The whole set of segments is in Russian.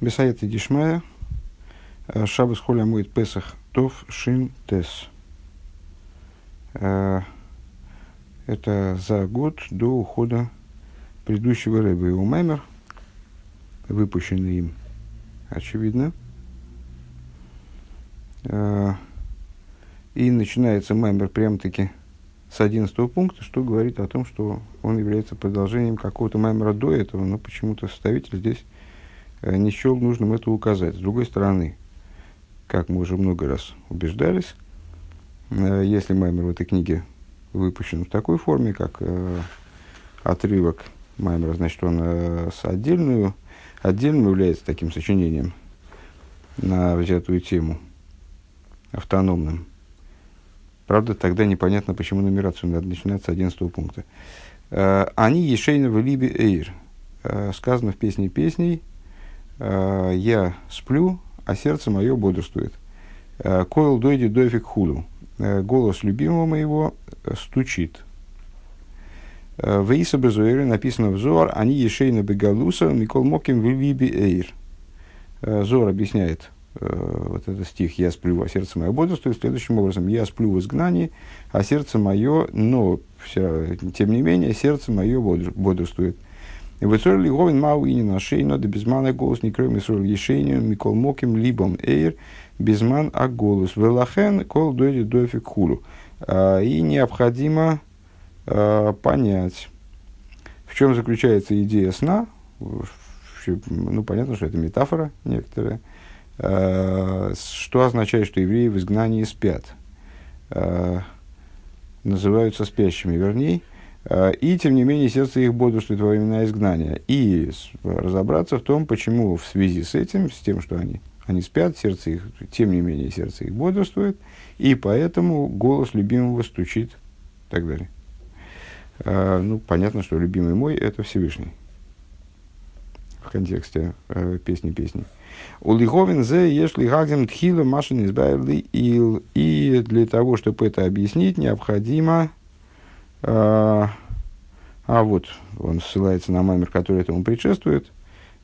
Бесаета Дишмая, э, Шабас Холя Муит Песах Тов Шин Тес. Э, это за год до ухода предыдущего Рэба мемер, выпущенный им, очевидно. Э, и начинается мемер прям-таки с 11 пункта, что говорит о том, что он является продолжением какого-то мемера до этого, но почему-то составитель здесь не счел нужным это указать. С другой стороны, как мы уже много раз убеждались, э, если Маймер в этой книге выпущен в такой форме, как э, отрывок Маймера, значит, он с отдельную, отдельным является таким сочинением на взятую тему, автономным. Правда, тогда непонятно, почему нумерацию надо начинать с 11 пункта. Они Ешейна в Либе Эйр. Сказано в песне песней, Э, я сплю, а сердце мое бодрствует. Э, Койл дойди дофиг худу. Э, голос любимого моего стучит. В Иса Безуэре написано в Зор, они ешейна бегалуса, Микол Моким в эйр. Зор объясняет вот этот стих «Я сплю, а сердце мое бодрствует» следующим образом. «Я сплю в изгнании, а сердце мое, но все, тем не менее, сердце мое бодрствует». Выцор ли говен мау и не нашей, но да безмана голос не кроме срол решению, микол моким либом эйр, безман а голос. Велахен кол дойди дофик хулу. А, и необходимо а, понять, в чем заключается идея сна. Ну, понятно, что это метафора некоторая. А, что означает, что евреи в изгнании спят? Называются спящими, вернее. Э, и, тем не менее, сердце их бодрствует во времена изгнания. И разобраться в том, почему в связи с этим, с тем, что они, они спят, сердце их, тем не менее, сердце их бодрствует, и поэтому голос любимого стучит и так далее. А, ну, понятно, что любимый мой – это Всевышний в контексте э, песни песни. У Лиховин зе если гагдем тхила машин избавили ил. И для того, чтобы это объяснить, необходимо а, а вот он ссылается на маймер, который этому предшествует.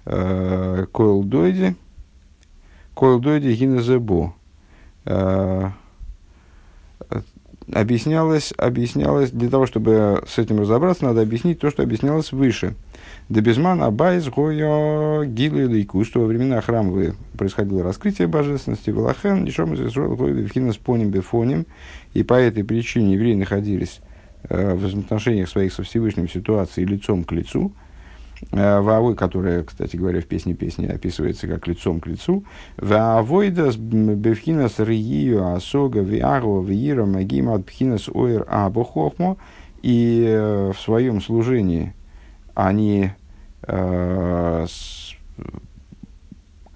А, Койл Дойди. Койл Дойди Гинезебо. А, объяснялось, объяснялось, для того, чтобы с этим разобраться, надо объяснить то, что объяснялось выше. Дебезман Абайс Гойо Гилы Лейку, что во времена храмовые происходило раскрытие божественности, Валахен, Нишом из Исруэл Гойо Вхинас Поним Бефоним, и по этой причине евреи находились в отношениях своих со Всевышним ситуации лицом к лицу. Э, Ваавой, которая, кстати говоря, в песне песни описывается как лицом к лицу. Ваавойдас бевхинас рию асога виару виира магима бхинас оир абохохмо. И э, в своем служении они э,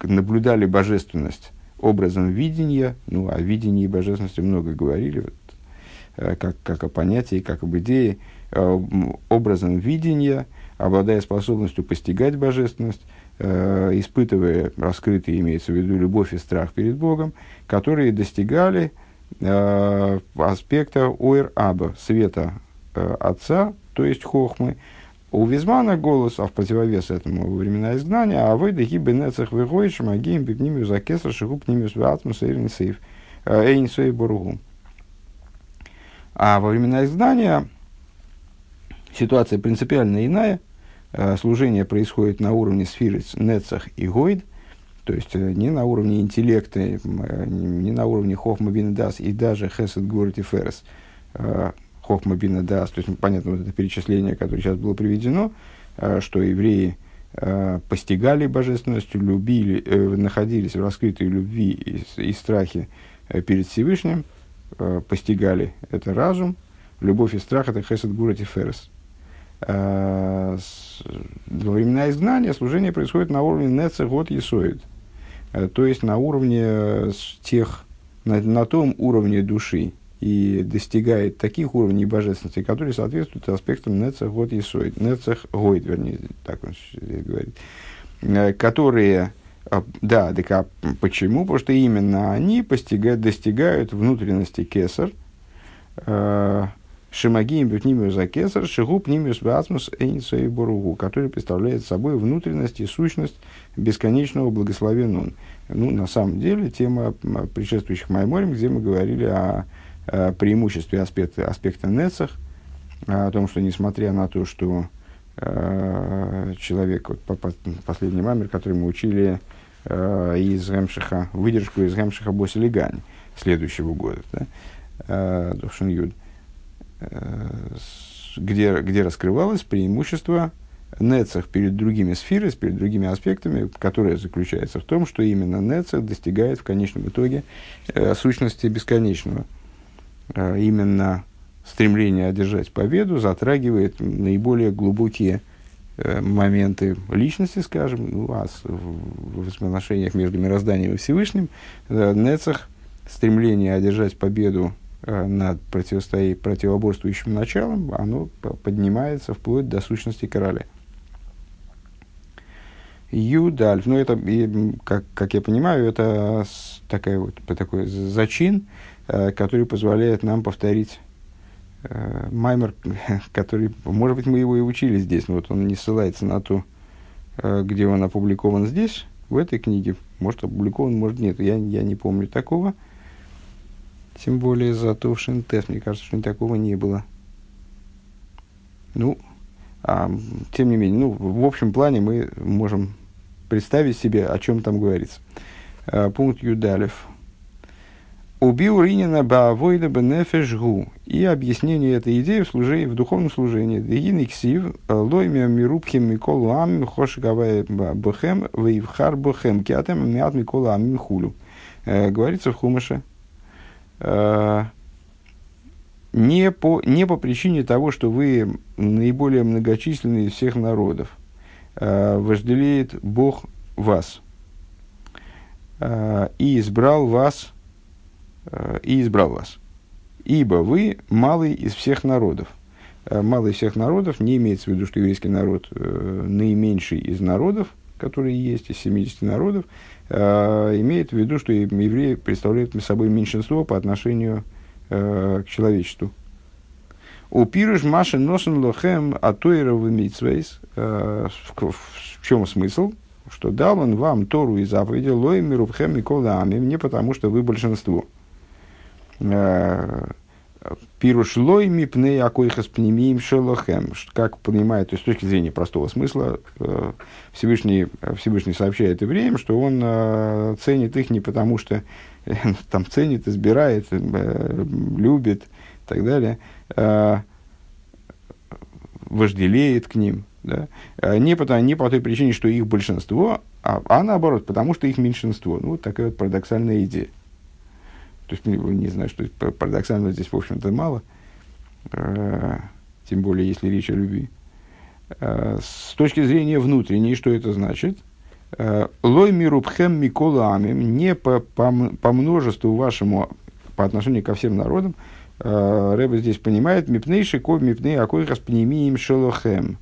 наблюдали божественность образом видения, ну, о видении и божественности много говорили, Э, как, как о понятии, как об идее, э, образом видения, обладая способностью постигать божественность, э, испытывая раскрытые, имеется в виду, любовь и страх перед Богом, которые достигали аспекта ойр аба, света Отца, то есть хохмы, у Визмана голос, а в противовес этому во времена изгнания, а вы дахи бенецах выгоишь, магием бипнимию закесар шигуб пнимиус ватмус эйрин сейф, эйн сейф боругум. А во времена изгнания ситуация принципиально иная. Э, служение происходит на уровне сфирец, нецах и гойд, то есть э, не на уровне интеллекта, э, не на уровне хохма бинедас и даже хесед город и ферес. Хохма бинедас, то есть, понятно, вот это перечисление, которое сейчас было приведено, что евреи постигали божественность, любили, находились в раскрытой любви и, и страхе перед Всевышним – э, постигали, это разум, любовь и страх – это хесед гурати ферес. Э, во времена изгнания служение происходит на уровне неце год есоид, э, то есть на уровне э, тех, на, на том уровне души, и достигает таких уровней божественности, которые соответствуют аспектам нецех год есоид, нецех гойд, вернее, так он говорит, которые а, да, так а почему? Потому что именно они постигают, достигают внутренности кесар, э, Шимагием бютнимиус закесар, шигу пнимиус вацмус эйнсой боругу, который представляет собой внутренность и сущность бесконечного благословен Ну, на самом деле, тема предшествующих Майморем, где мы говорили о, о преимуществе аспекта, аспекта Нецах, о том, что несмотря на то, что э, человек, вот, по, по, последний мамер, который мы учили из Гемшиха, выдержку из Гемшиха Босилигани следующего года, да, э, Юд, э, где, где раскрывалось преимущество Нецах перед другими сферами, перед другими аспектами, которое заключается в том, что именно Нецах достигает в конечном итоге э, сущности бесконечного. Э, именно стремление одержать победу затрагивает наиболее глубокие э, моменты личности, скажем, ну, а с, в, взаимоотношениях между мирозданием и Всевышним, э, Нецах, стремление одержать победу э, над противостоя, противоборствующим началом, оно поднимается вплоть до сущности короля. Юдальф, ну это, как, как я понимаю, это такая вот, такой зачин, э, который позволяет нам повторить э, Маймер, который, может быть, мы его и учили здесь, но вот он не ссылается на то, э, где он опубликован здесь, в этой книге. Может, опубликован, может, нет. Я, я не помню такого. Тем более за то в Шинтес, мне кажется, что такого не было. Ну, а, тем не менее, ну, в общем плане мы можем представить себе, о чем там говорится. А, пункт Юдалев. Убил Ринина Баавойда Бенефешгу. И объяснение этой идеи в, служении, в духовном служении. Дегин Иксив, Лоймия Мирубхем Микол Ам, Хошигавая Бохем, Вейвхар Бохем, Киатем Миат Микол Ам Хулю. Э, говорится в Хумаше. Э, не по, не по причине того, что вы наиболее многочисленные из всех народов, э, вожделеет Бог вас э, и избрал вас, э, и избрал вас. Ибо вы малый из всех народов. Э, малый из всех народов не имеется в виду, что еврейский народ э, наименьший из народов, которые есть, из 70 народов, э, имеет в виду, что евреи представляют собой меньшинство по отношению э, к человечеству. У пируш маши носен лохем атуиров митсвейс. В чем смысл? Что дал он вам Тору и заповеди лой мирубхем и не потому, что вы большинство. Э, пируш лой мипней акойхас пнемиим шелохем. Как понимает, то есть с точки зрения простого смысла, э, Всевышний, Всевышний сообщает евреям, что он ценит их не потому, что там ценит, избирает, любит и так далее, э, вожделеет к ним, да, э, не, по, не по той причине, что их большинство, а, а наоборот, потому что их меньшинство. Ну, вот такая вот парадоксальная идея. То есть, не знаю, что парадоксально здесь, в общем-то, мало, э, тем более, если речь о любви. Э, с точки зрения внутренней, что это значит? Э, Лой мирубхем миколамим, не по, по, по множеству вашему, по отношению ко всем народам, Рэба здесь понимает, мипнейши ко мипней акой распнемием шелохем.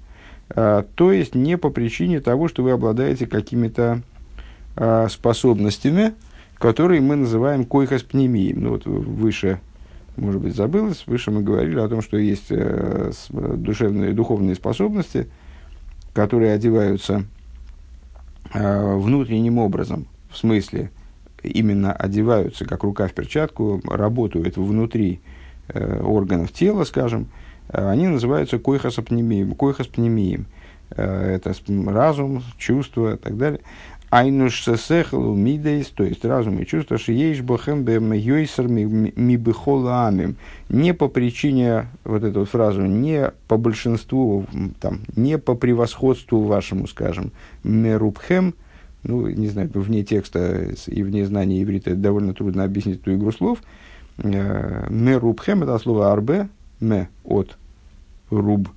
То есть не по причине того, что вы обладаете какими-то способностями, которые мы называем койхаспнемием. Ну вот выше, может быть, забылось, выше мы говорили о том, что есть душевные, духовные способности, которые одеваются внутренним образом, в смысле, именно одеваются, как рука в перчатку, работают внутри э, органов тела, скажем, э, они называются койхоспнемием. койхоспнемием. Э, это разум, чувство и так далее. Айнуш сесехлу мидейс, то есть разум и чувство, что бохем бем йойсер мибихолаамим. Не по причине, вот эту вот фразу, не по большинству, там, не по превосходству вашему, скажем, мерубхем, ну, не знаю, вне текста и вне знания иврита довольно трудно объяснить эту игру слов, Э, ме рубхем это слово арбе, ме от руб,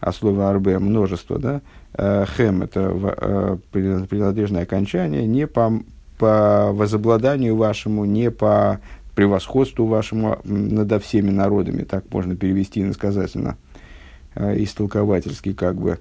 а слово арбе множество, да, э, хем это э, принадлежное окончание, не по, по возобладанию вашему, не по превосходству вашему над всеми народами, так можно перевести иносказательно, истолковательски как бы.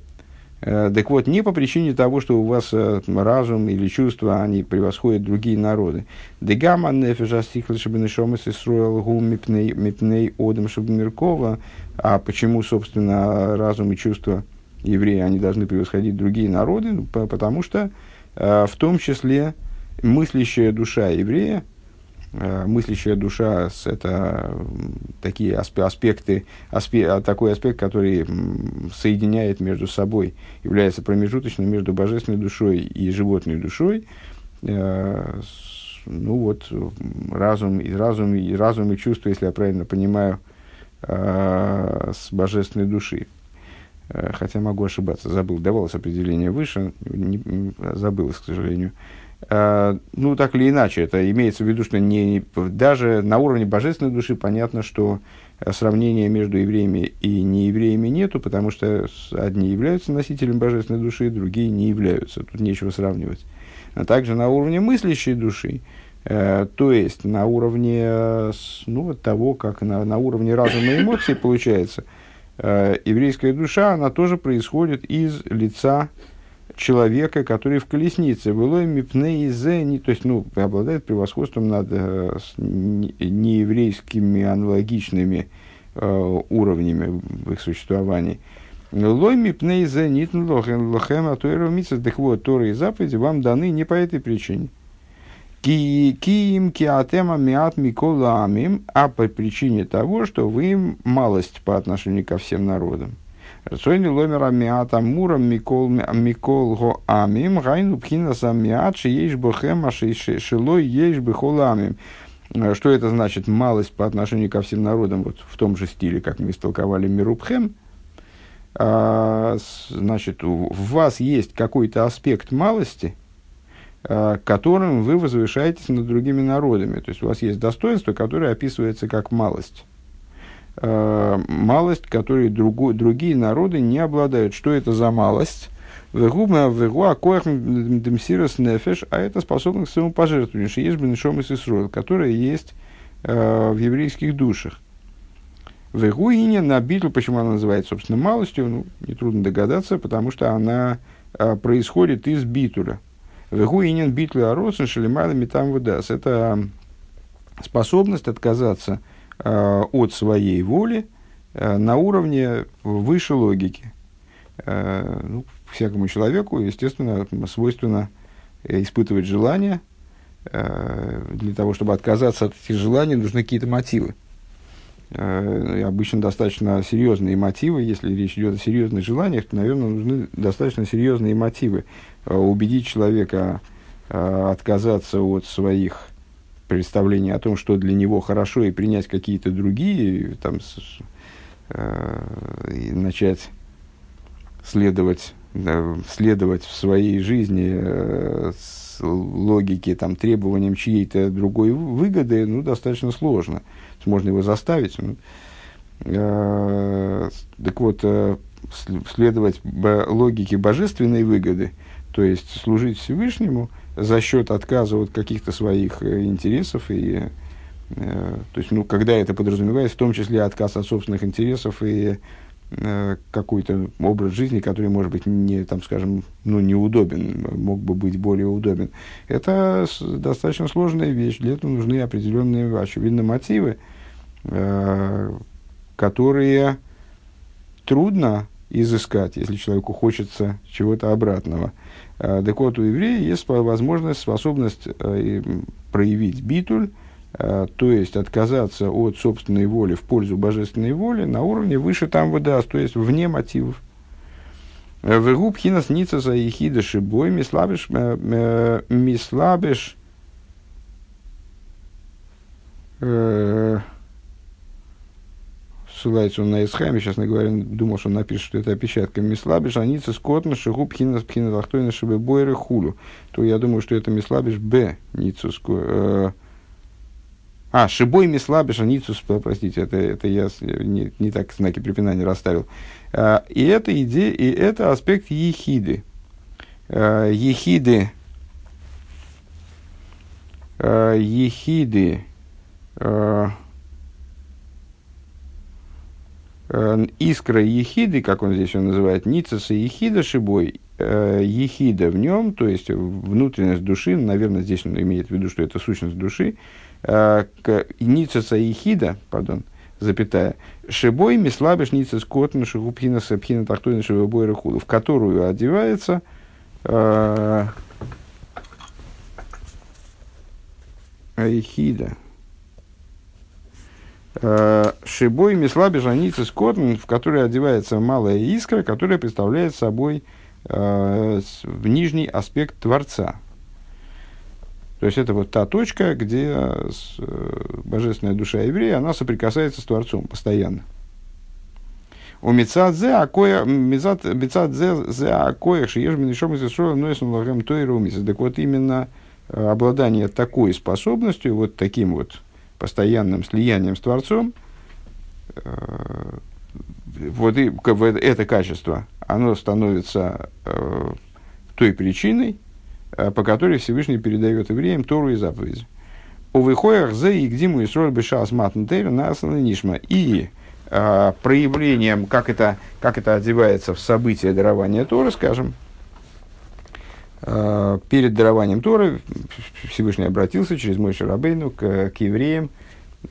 Э, так вот, не по причине того, что у вас э, разум или чувства, они превосходят другие народы. Дегама нефежа стихла шабинешомас исруэл гу мипней одам шабмиркова. А почему, собственно, разум и чувства евреи, они должны превосходить другие народы? Ну, потому что в том числе мыслящая душа еврея, Э, мыслящая душа – это такие аспекты, аспе, а, такой аспект, который соединяет между собой, является промежуточным между божественной душой и животной душой. Э, ну вот, разум и разум, и разум и чувство, если я правильно понимаю, э, с божественной души. Хотя могу ошибаться, забыл, давалось определение выше, не, забылось, к сожалению. Э, ну, так или иначе, это имеется в виду, что не, даже на уровне божественной души понятно, что э, сравнения между евреями и неевреями нету, потому что одни являются носителем божественной души, другие не являются. Тут нечего сравнивать. А также на уровне мыслящей души, э, то есть на уровне э, ну, того, как на, на уровне разума и эмоций получается, э, еврейская душа, она тоже происходит из лица человека, который в колеснице, вылой мипне не, то есть, ну, обладает превосходством над э, нееврейскими аналогичными э, уровнями в их существовании. Лой мипне изе нитн лохен лохем атуэру митсас. Так вот, Торы и заповеди вам даны не по этой причине. Киим киатема миат микола амим, а по причине того, что вы малость по отношению ко всем народам. Рацойни ломера миата мура микол микол го амим гайну пхина самиат шиеш бохем шилой еш бихоламим. Что это значит малость по отношению ко всем народам, вот в том же стиле, как мы истолковали Мирубхем, а, значит, в вас есть какой-то аспект малости, а, которым вы возвышаетесь над другими народами. То есть у вас есть достоинство, которое описывается как малость. Э, малость, которой другу, другие народы не обладают. Что это за малость? Демсирос нефеш, а это способность к своему пожертвованию, что есть бенешом из Исруэл, которая есть в еврейских душах. Вегуине на битву, почему она называется, собственно, малостью, ну, нетрудно догадаться, потому что она э, происходит из битуля. Вегуинен битли аросен шелемалами там выдаст. Это способность отказаться от своей воли э, на уровне выше логики. Э, ну, всякому человеку, естественно, свойственно испытывать желания. Для того, чтобы отказаться от этих желаний, нужны какие-то мотивы. И обычно достаточно серьезные мотивы. Если речь идет о серьезных желаниях, то, наверное, нужны достаточно серьезные мотивы. Убедить человека отказаться от своих представление о том, что для него хорошо, и принять какие-то другие, там, с, э, и начать следовать, да, следовать в своей жизни э, с логике, там, требованиям чьей-то другой выгоды, ну, достаточно сложно. Можно его заставить. Ну, э, так вот, э, следовать логике божественной выгоды, то есть служить Всевышнему – за счет отказа от каких-то своих э, интересов и э, то есть, ну, когда это подразумевается, в том числе отказ от собственных интересов и э, какой-то образ жизни, который, может быть, не, там, скажем, ну, неудобен, мог бы быть более удобен. Это достаточно сложная вещь. Для этого нужны определенные, очевидно, мотивы, э, которые трудно изыскать, если человеку хочется чего-то обратного. Э, так вот, у еврея есть возможность, способность э, проявить битуль, э, то есть отказаться от собственной воли в пользу божественной воли на уровне выше там выдаст, то есть вне мотивов. Вегуб хинас ница за ехида шибой мислабиш мислабиш ссылается он на Исхайме, сейчас я говорю, думал, что он напишет, что это опечатка. Мислабиш, аница, скотна, шигуб, хинас, пхина, лахтойна, шибе, бойры, хулю. То я думаю, что это мислабиш б, ницу, э, а, шибой мислабиш, аницус, простите, это, это я не, не так знаки препинания расставил. А, и это идея, и это аспект ехиды. А, ехиды, а, ехиды, Э, искра ехиды, как он здесь он называет, ницеса ехида шибой, э, ехида в нем, то есть внутренность души, наверное, здесь он имеет в виду, что это сущность души, э, ницеса ехида, пардон, запятая, шибой мислабиш ницес котн шигупхина сапхина тахтойна шибой рахуду, в которую одевается э, ехида, Э, шибой мисла бежаницы скотн, в которой одевается малая искра, которая представляет собой э, нижний аспект Творца. То есть это вот та точка, где э, божественная душа еврея, она соприкасается с Творцом постоянно. У Мецадзе акоя, Мецадзе зе акоя, шиежмин еще мы зашел, но если мы Так вот именно обладание такой способностью, вот таким вот постоянным слиянием с Творцом, э, вот и, это качество, оно становится э, той причиной, э, по которой Всевышний передает евреям Тору и заповеди. У выхоях за и гдиму и сроль бешас матнтейр на нишма. И проявлением, как это, как это одевается в событие дарования Торы, скажем, перед дарованием Торы Всевышний обратился через мой Шарабейну к, к евреям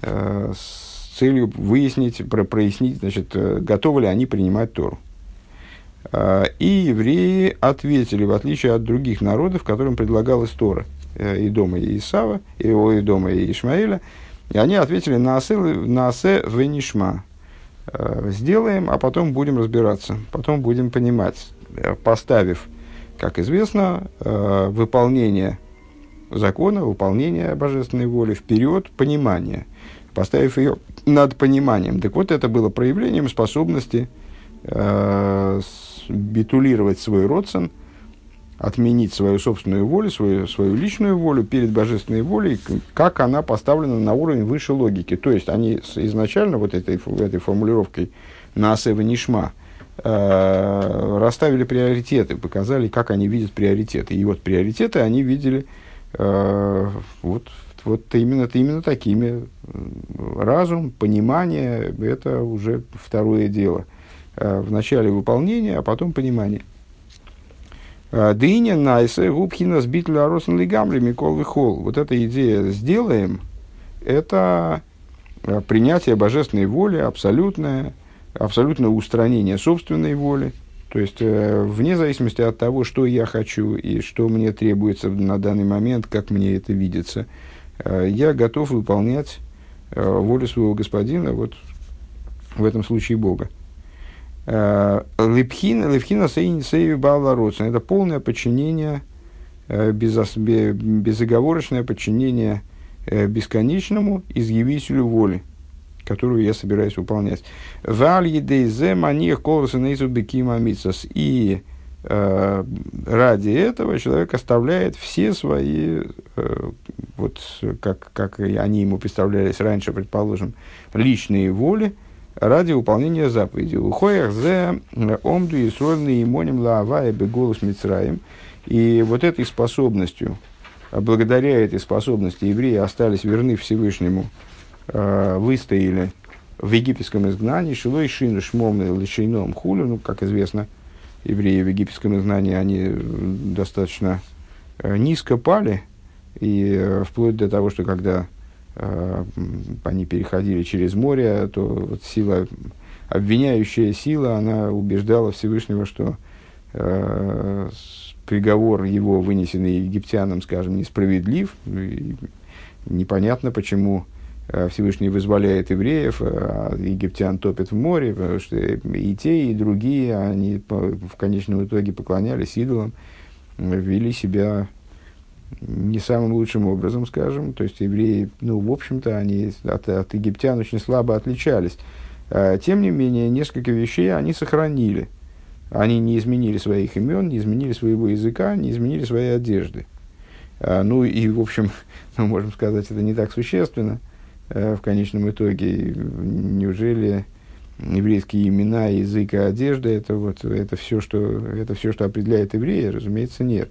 э, с целью выяснить, про, прояснить, значит, э, готовы ли они принимать Тору. И евреи ответили, в отличие от других народов, которым предлагалась Тора, и дома Исава, и, и дома Ишмаэля, и они ответили на асе венишма. Сделаем, а потом будем разбираться, потом будем понимать, поставив как известно, э, выполнение закона, выполнение божественной воли вперед понимание, поставив ее над пониманием. Так вот, это было проявлением способности э, битулировать свой родствен, отменить свою собственную волю, свою, свою личную волю перед божественной волей, как она поставлена на уровень выше логики. То есть, они изначально вот этой, этой формулировкой «насева нишма» – расставили приоритеты, показали, как они видят приоритеты. И вот приоритеты они видели э, вот, вот именно, именно такими. Разум, понимание – это уже второе дело. Э, вначале выполнение, а потом понимание. Э, Дыня найсе губхина сбитля росен лигамли микол холл. Вот эта идея «сделаем» – это э, принятие божественной воли, абсолютное, абсолютное устранение собственной воли, то есть э, вне зависимости от того, что я хочу и что мне требуется на данный момент, как мне это видится, э, я готов выполнять э, волю своего господина, вот в этом случае Бога. Лепхина, лепхина сейви бала Это полное подчинение, без, безоговорочное подчинение бесконечному изъявителю воли которую я собираюсь выполнять. И э, ради этого человек оставляет все свои, э, вот как, как они ему представлялись раньше, предположим, личные воли, ради выполнения заповедей. Ухоях зе омду и сольный имоним лаавая беголус мицраем. И вот этой способностью, благодаря этой способности евреи остались верны Всевышнему, э, выстояли в египетском изгнании, шилой шину шмом лишейном хулю, ну, как известно, евреи в египетском изгнании, они достаточно э, низко пали, и э, вплоть до того, что когда э, они переходили через море, то вот сила, обвиняющая сила, она убеждала Всевышнего, что э, приговор его, вынесенный египтянам, скажем, несправедлив, и непонятно, почему Э, Всевышний вызволяет евреев, э, а египтян топят в море, потому что и те, и другие, они в конечном итоге поклонялись идолам, вели себя не самым лучшим образом, скажем. То есть евреи, ну, в общем-то, они от, от египтян очень слабо отличались. Тем не менее, несколько вещей они сохранили. Они не изменили своих имен, не изменили своего языка, не изменили своей одежды. Ну и, в общем, мы можем сказать, это не так существенно – Э, в конечном итоге. Неужели еврейские имена, язык и одежда это, вот, это, все, что, это все, что определяет еврея? Разумеется, нет.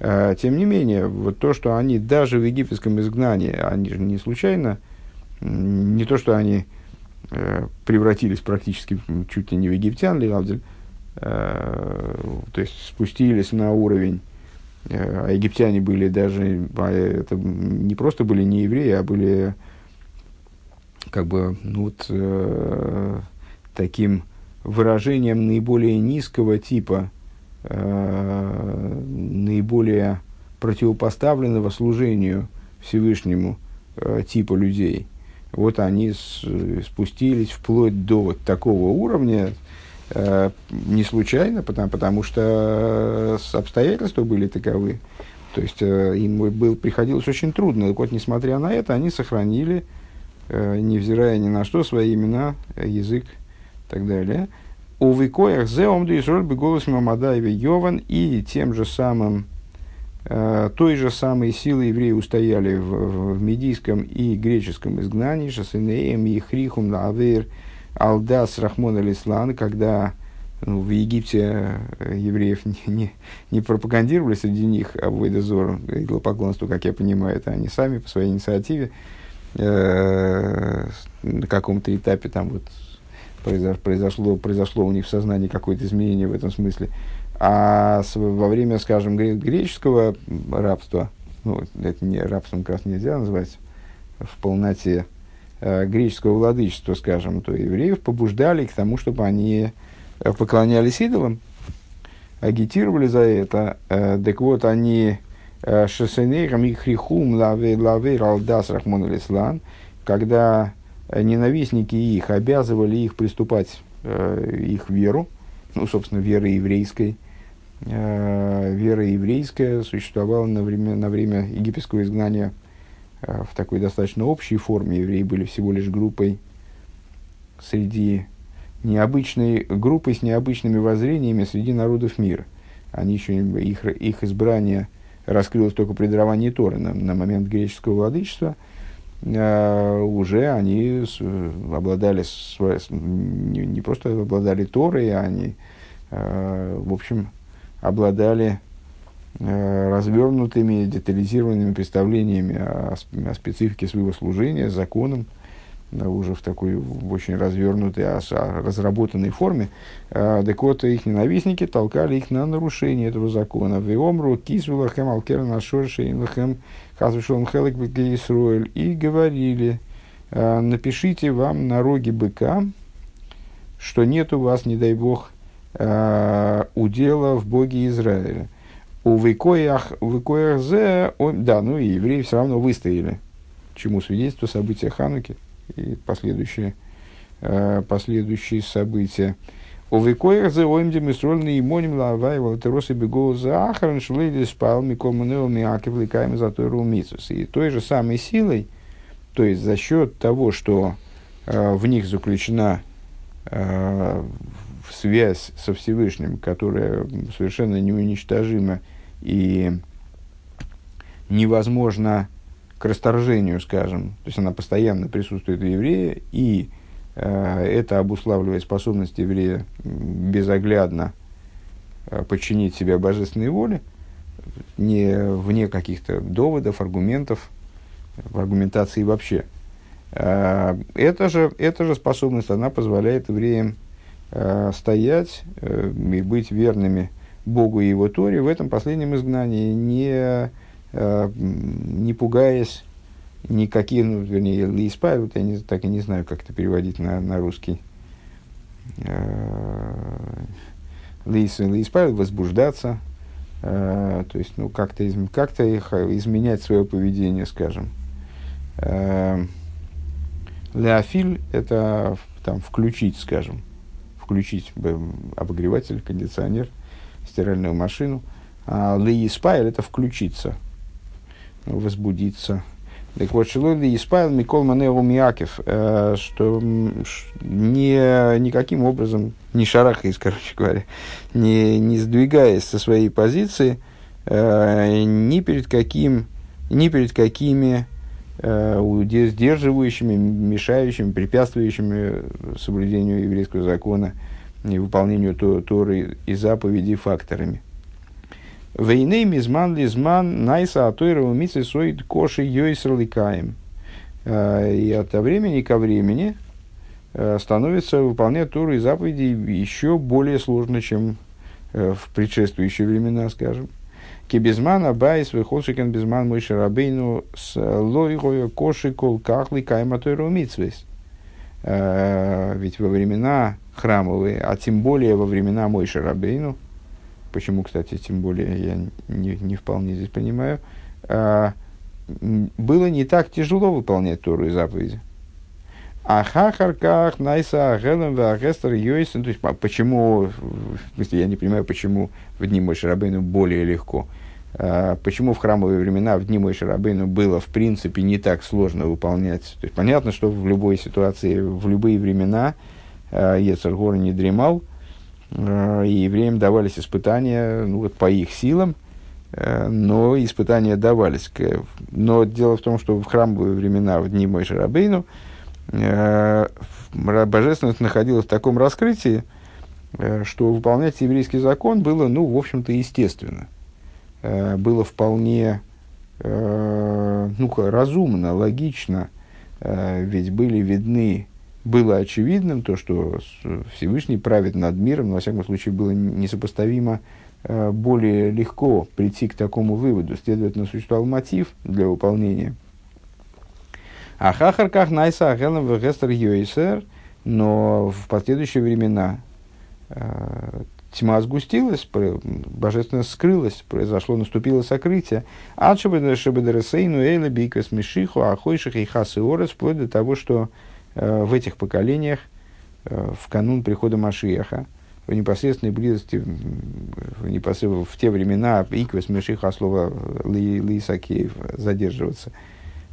А, тем не менее, вот то, что они даже в египетском изгнании, они же не случайно, не то, что они э, превратились практически чуть ли не в египтян, э, то есть спустились на уровень, э, а египтяне были даже, а это не просто были не евреи, а были как бы, ну вот, э, таким выражением наиболее низкого типа, э, наиболее противопоставленного служению Всевышнему э, типа людей. Вот они с, спустились вплоть до вот такого уровня, э, не случайно, потому, потому что обстоятельства были таковы. То есть э, им был, приходилось очень трудно. Так вот, несмотря на это, они сохранили, невзирая ни на что, свои имена, язык и так далее. У Викоях зе омду Исроль бы голос Мамадаева Йован и тем же самым Э, той же самой силы евреи устояли в, в медийском и греческом изгнании, Шасенеем и Хрихум Лавир Алдас Рахмон Алислан, когда ну, в Египте э, евреев не, не, не пропагандировали среди них Авойдозор, идолопоклонство, как я понимаю, это они сами по своей инициативе э, на каком-то этапе там вот произошло, произошло у них в сознании какое-то изменение в этом смысле. А во время, скажем, греческого рабства, ну, это не рабством как раз нельзя назвать в полноте э, греческого владычества, скажем, то евреев побуждали к тому, чтобы они э, поклонялись идолам, агитировали за это. Э, так вот, они э, шесенейрам и хрихум лавей алдас рахмон алислан, когда ненавистники их обязывали их приступать э, их веру, ну, собственно, веры еврейской, э, вера еврейская существовала на время, на время египетского изгнания э, в такой достаточно общей форме. Евреи были всего лишь группой среди необычной группой с необычными воззрениями среди народов мира. Они еще, их, их избрание раскрылось только при даровании Торы на, на момент греческого владычества. Э, уже они с, обладали, с, не, не просто обладали Торой, а они, э, в общем, обладали э, развернутыми, детализированными представлениями о, о специфике своего служения, законом, да, уже в такой в очень развернутой, а, разработанной форме. А, вот, их ненавистники толкали их на нарушение этого закона. Веомру кисвулахем алкерн ашоршейнлахем хазвишон хелек Исруэль. И говорили, а, напишите вам на роге быка, что нет у вас, не дай бог, удела в Боге Израиля. У Выкоях, Выкоях зе, да, ну и евреи все равно выстояли, чему свидетельство события Хануки и последующие, э, последующие события. У Выкоях зе оймди мисрольный имоним лавай валтеросы бегол за ахран шлейли спал микомунео миакив ликаем за той румицус. И той же самой силой, то есть за счет того, что э, в них заключена э, связь со Всевышним, которая совершенно неуничтожима и невозможна к расторжению, скажем, то есть она постоянно присутствует у еврея, и э, это обуславливает способность еврея безоглядно э, подчинить себя божественной воле, не вне каких-то доводов, аргументов, в аргументации вообще. Э, эта же, эта же способность, она позволяет евреям э, стоять э, и быть верными Богу и Его Торе в этом последнем изгнании, не, не пугаясь никаких, ну, вернее, Лиспай, вот я не, так и не знаю, как это переводить на, на русский. Э, Лиспай, возбуждаться, э, то есть, ну, как-то, из, как-то их, изменять свое поведение, скажем. Э, Леофиль – это там, включить, скажем, включить обогреватель, кондиционер, стиральную машину. А Леиспайр – это включиться, возбудиться. Так вот, Шилой Леиспайр Микол Манеу Миакев, э, что не, никаким образом, не шарахаясь, короче говоря, не, не сдвигаясь со своей позиции, э, ни перед каким, ни перед какими Э, сдерживающими, мешающими, препятствующими соблюдению еврейского закона и выполнению Торы и заповедей факторами. Вейней мизман лизман найса атойра умицы соид коши йойсрликаем. Э, и от времени ко времени становится выполнять Туру и заповеди еще более сложно, чем в предшествующие времена, скажем. Кибизман Абайс выходшикен безман мой шарабейну с лойгою коши кол кахли кайматойру митсвейс. Ведь во времена храмовые, а тем более во времена мой шарабейну, почему, кстати, тем более я не, не вполне здесь понимаю, было не так тяжело выполнять Тору и заповеди. А хахарках найса агелем вагестер йойсен. То есть, почему, в смысле, я не понимаю, почему в дни Мой Шарабейну более легко. А, почему в храмовые времена в дни Мой Шарабейну было, в принципе, не так сложно выполнять. То есть, понятно, что в любой ситуации, в любые времена а, Ецергор не дремал, а, и евреям давались испытания ну, вот, по их силам, но испытания давались. Но дело в том, что в храмовые времена, в дни Мой Шарабейну, Э, божественность находилась в таком раскрытии, э, что выполнять еврейский закон было, ну, в общем-то, естественно. Э, было вполне ну, разумно, логично, ведь были видны, было очевидным то, что Всевышний правит над миром, но, во всяком случае, было несопоставимо более легко прийти к такому выводу. Следовательно, существовал мотив для выполнения а хахарках найса агелем вегестер йойсер, но в последующие времена э, тьма сгустилась, божественность скрылась, произошло, наступило сокрытие. Ачабедересейну эйла биквес мишиху ахойших и хасы орес, вплоть до того, что э, в этих поколениях, э, в канун прихода Машиаха, в непосредственной близости, в, непосредственно, в те времена, иквес мишиха, слово ли, Лисакеев, задерживаться –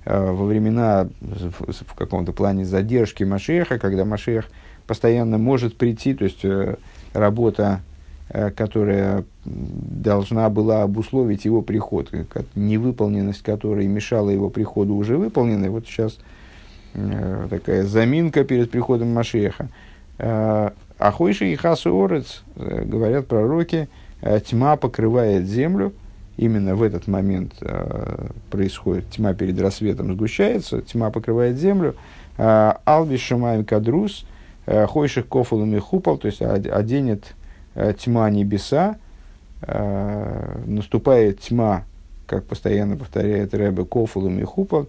Э, во времена, в, каком-то плане задержки Машеха, когда Машех постоянно может прийти, то есть э, работа, э, которая должна была обусловить его приход, невыполненность которой мешала его приходу, уже выполнена. Вот сейчас такая заминка перед приходом Машеха. Ахойши и Хасу Орец, говорят пророки, тьма покрывает землю, именно в этот момент э, происходит тьма перед рассветом сгущается, тьма покрывает землю. Э, Алби Шумаем Кадрус, э, Хойших Кофулами Хупал, то есть оденет э, тьма небеса, э, наступает тьма, как постоянно повторяет Рэбе, Кофулами Хупал,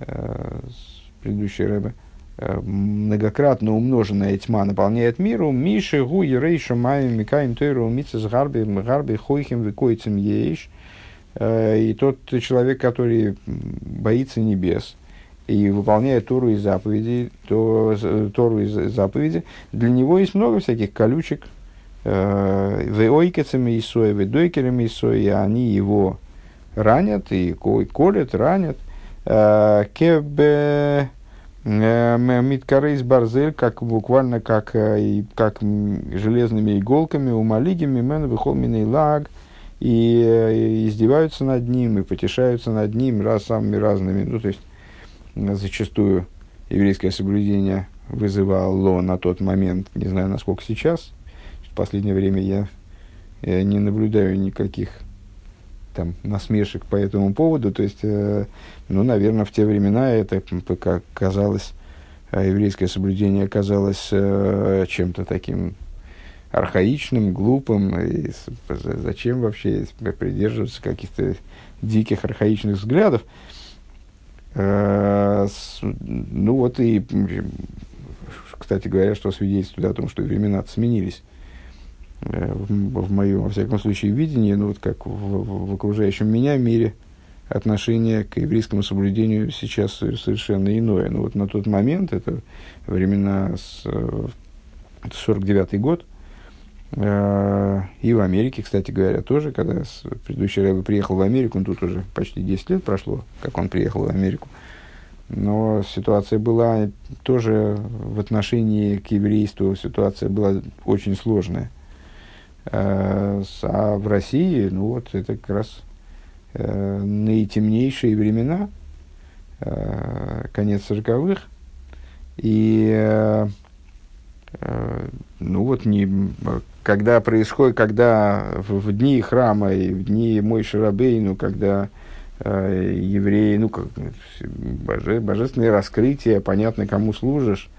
э, предыдущий Рэбе, э, многократно умноженная тьма наполняет миру. Миши, гу, ерей, шамаем, микаем, тойру, мицес, гарби, гарби, хойхим, викойцем, ейш. Э, и тот человек, который боится небес и выполняет Тору и заповеди, то, Тору и заповеди, для него есть много всяких колючек, э, веойкецами и соя, ведойкерами и соя, и они его ранят и колят, ранят. Э, кебе Миткарейс Барзель, как буквально как, как железными иголками, умалигими, мен выхол миней лаг – и э, издеваются над ним, и потешаются над ним раз, самыми разными. Ну, то есть, зачастую еврейское соблюдение вызывало на тот момент, не знаю, насколько сейчас, в последнее время я, я не наблюдаю никаких там насмешек по этому поводу. То есть, э, ну, наверное, в те времена это как казалось, э, еврейское соблюдение казалось э, чем-то таким архаичным, глупым. И зачем вообще придерживаться каких-то диких архаичных взглядов? Э, ну вот и, кстати говоря, что свидетельствует о том, что времена сменились э, в, в моем, во всяком случае, видении, ну вот как в, в окружающем меня мире, отношение к еврейскому соблюдению сейчас совершенно иное. Ну вот на тот момент, это времена с 49 э, год, Э, и в Америке, кстати говоря, тоже, когда предыдущий рэбе приехал в Америку, ну, тут уже почти 10 лет прошло, как он приехал в Америку. Но ситуация была тоже в отношении к еврейству, ситуация была очень сложная. Э, а в России, ну вот, это как раз э, наитемнейшие времена, конец сороковых, и ну вот не, когда происходит, когда в, в дни храма и в дни мой Шарабейну, когда э, евреи, ну, как, боже, божественное раскрытие, понятно, кому служишь,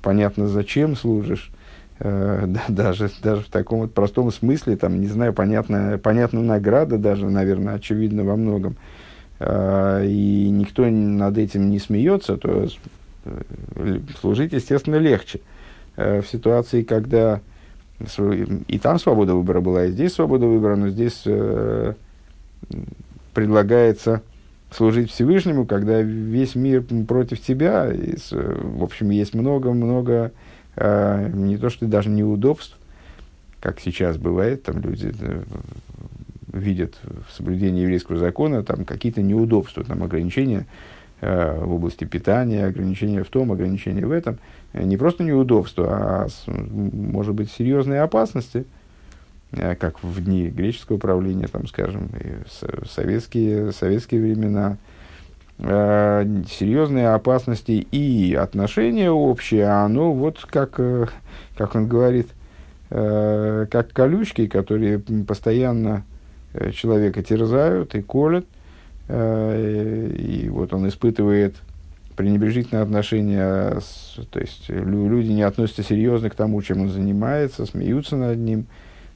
понятно, зачем служишь, э, даже, даже в таком вот простом смысле, там, не знаю, понятно, понятна награда даже, наверное, очевидно во многом, э, и никто над этим не смеется, то э, служить, естественно, легче. Э, в ситуации, когда и там свобода выбора была, и здесь свобода выбора, но здесь э, предлагается служить Всевышнему, когда весь мир против тебя. И, в общем, есть много-много э, не то что даже неудобств, как сейчас бывает, там люди видят в соблюдении еврейского закона там какие-то неудобства, там ограничения э, в области питания, ограничения в том, ограничения в этом. Не просто неудобства, а, может быть, серьезные опасности – Э, как в дни греческого правления, там, скажем, и советские, советские времена, серьезные опасности и отношения общие, а оно вот как, э, как он говорит, э, как колючки, которые постоянно э, человека терзают и колят, и вот он испытывает пренебрежительное отношение, то есть люди не относятся серьезно к тому, чем он занимается, смеются над ним,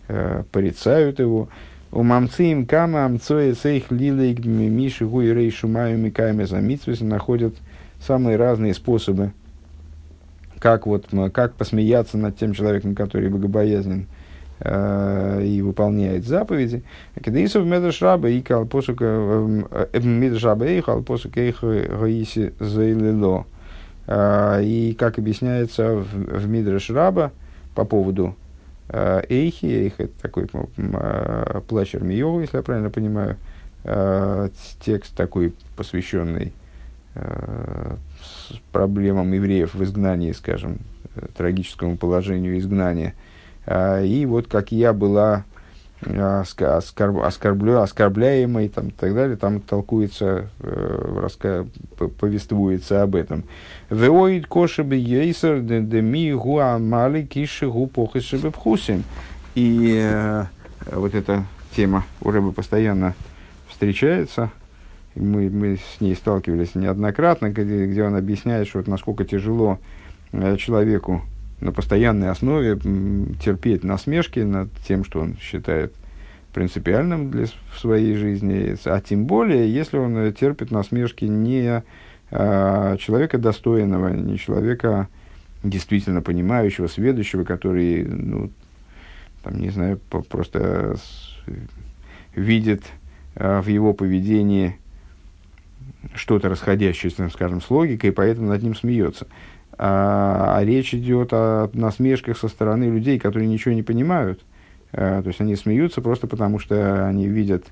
э, порицают его. У мамцы кама амцоя сейх лилейк миши гуи рей шумаю микайме замитсвис находят самые разные способы, как, вот, как посмеяться над тем человеком, который богобоязнен э, и выполняет заповеди. Кедейсов медршраба и калпосука э, э, медршраба и калпосука их гаиси заилило. И как объясняется в, в Мидраш по поводу эйхи, эйх это такой э, плащ Армиеву, если я правильно понимаю, э, текст такой посвященный проблемам евреев в изгнании, скажем, трагическому положению изгнания. И вот как я была оскорблю, оскорбляемой там, и так далее, там толкуется, э, раска, повествуется об этом. Веоид кошебе ейсер деми гуамали киши гупохишебе пхусим. И э, вот эта тема у Рэба постоянно встречается. Мы, мы с ней сталкивались неоднократно, где, где он объясняет, что вот насколько тяжело э, человеку на постоянной основе терпеть насмешки над тем, что он считает принципиальным для, в своей жизни, а тем более, если он терпит насмешки не а, человека достойного, не человека действительно понимающего, сведущего, который, ну, там, не знаю, просто с, видит а, в его поведении что-то расходящееся, скажем, с логикой, и поэтому над ним смеется а, а речь идет о насмешках со стороны людей, которые ничего не понимают. А, то есть они смеются просто потому, что они видят,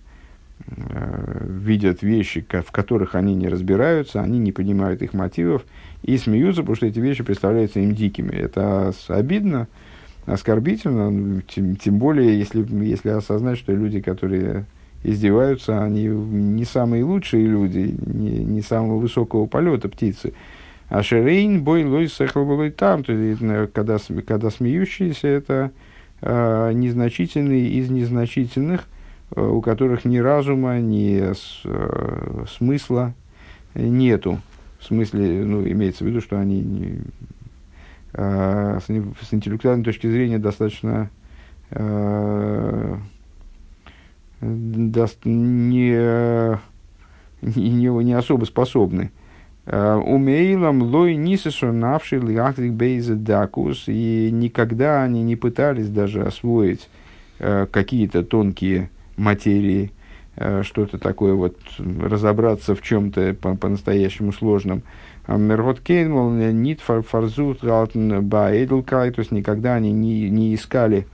а, видят вещи, в которых они не разбираются, они не понимают их мотивов, и смеются, потому что эти вещи представляются им дикими. Это обидно, оскорбительно, ну, тем, тем более, если, если осознать, что люди, которые издеваются, они не самые лучшие люди, не, не самого высокого полета птицы. А шерейн бой лой сехлобой там, то есть, э, когда, когда смеющиеся, это э, незначительные из незначительных, э, у которых ни разума, ни с, э, смысла нету. В смысле, ну, имеется в виду, что они не, э, с, с интеллектуальной точки зрения достаточно э, даст, не, не, не особо способны. Э, Умейлам лой нисешу навший лиахтик бейзе дакус. И никогда они не пытались даже освоить э, какие-то тонкие материи, э, что-то такое вот, разобраться в чем-то по- по-настоящему сложном. Мервот Кейнмал, нит фарзут баэдлкай, то есть никогда они не, не искали,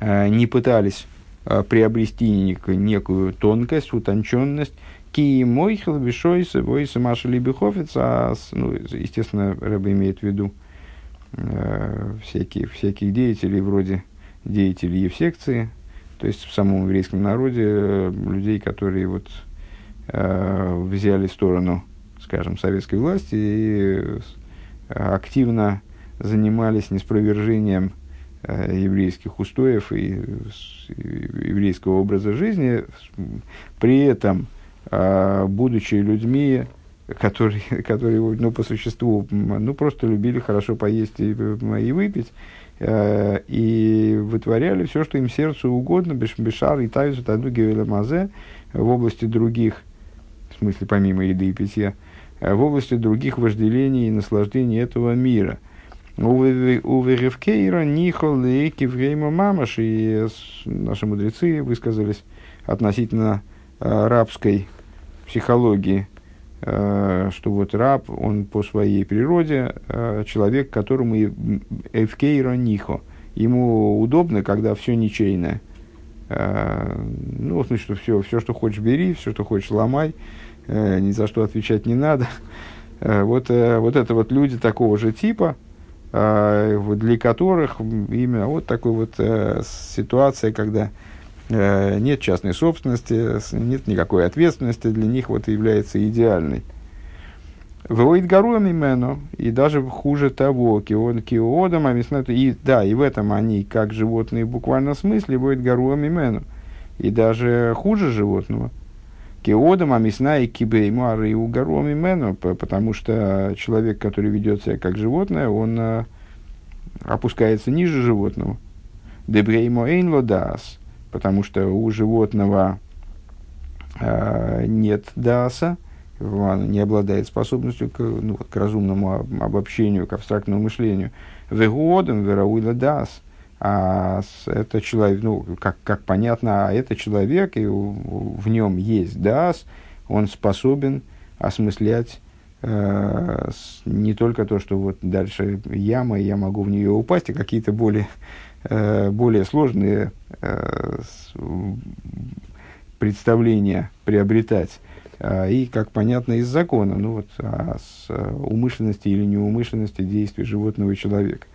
не пытались приобрести некую тонкость, утонченность, Ки мойхел вишойса войса маша либихофец, а, ну, естественно, Рэба имеет в виду э, всякие, всяких деятелей, вроде деятелей Евсекции, то есть в самом еврейском народе э, людей, которые вот э, взяли сторону, скажем, советской власти и э, активно занимались неспровержением э, еврейских устоев и, и еврейского образа жизни, при этом будучи людьми которые, которые ну, по существу, ну, просто любили хорошо поесть и, и выпить, э, и вытворяли все, что им сердцу угодно, бешар и тайзу таду мазе в области других, в смысле помимо еды и питья, в области других вожделений и наслаждений этого мира – у Веревкейра Нихол и Кивгейма Мамаш, и наши мудрецы высказались относительно э, рабской психологии, э, что вот раб, он по своей природе э, человек, которому Эвкейра Нихо, ему удобно, когда все ничейное. Ну, в смысле, что все, все, что хочешь, бери, все, что хочешь, ломай, ни за что отвечать не надо. Вот, вот это вот люди такого же типа – для которых именно вот такой вот э, ситуация, когда э, нет частной собственности, нет никакой ответственности, для них вот является идеальной. Воит гором имену, и даже хуже того, кион киодом, и да, и в этом они, как животные в буквальном смысле, воит гором имену, и даже хуже животного – Кеодом, а мясна и кибейму, и угором имену, потому что человек, который ведет себя как животное, он а, опускается ниже животного. Дебреймо эйн дас, потому что у животного а, нет даса, он не обладает способностью к, ну, к разумному обобщению, к абстрактному мышлению. Вегуодом верауила дас – а это человек, ну, как, как понятно, а это человек, и в нем есть дас, он способен осмыслять э, не только то, что вот дальше яма, и я могу в нее упасть, а какие-то более, э, более сложные э, представления приобретать. Э, и, как понятно, из закона, ну вот, о с умышленности или неумышленности действий животного и человека.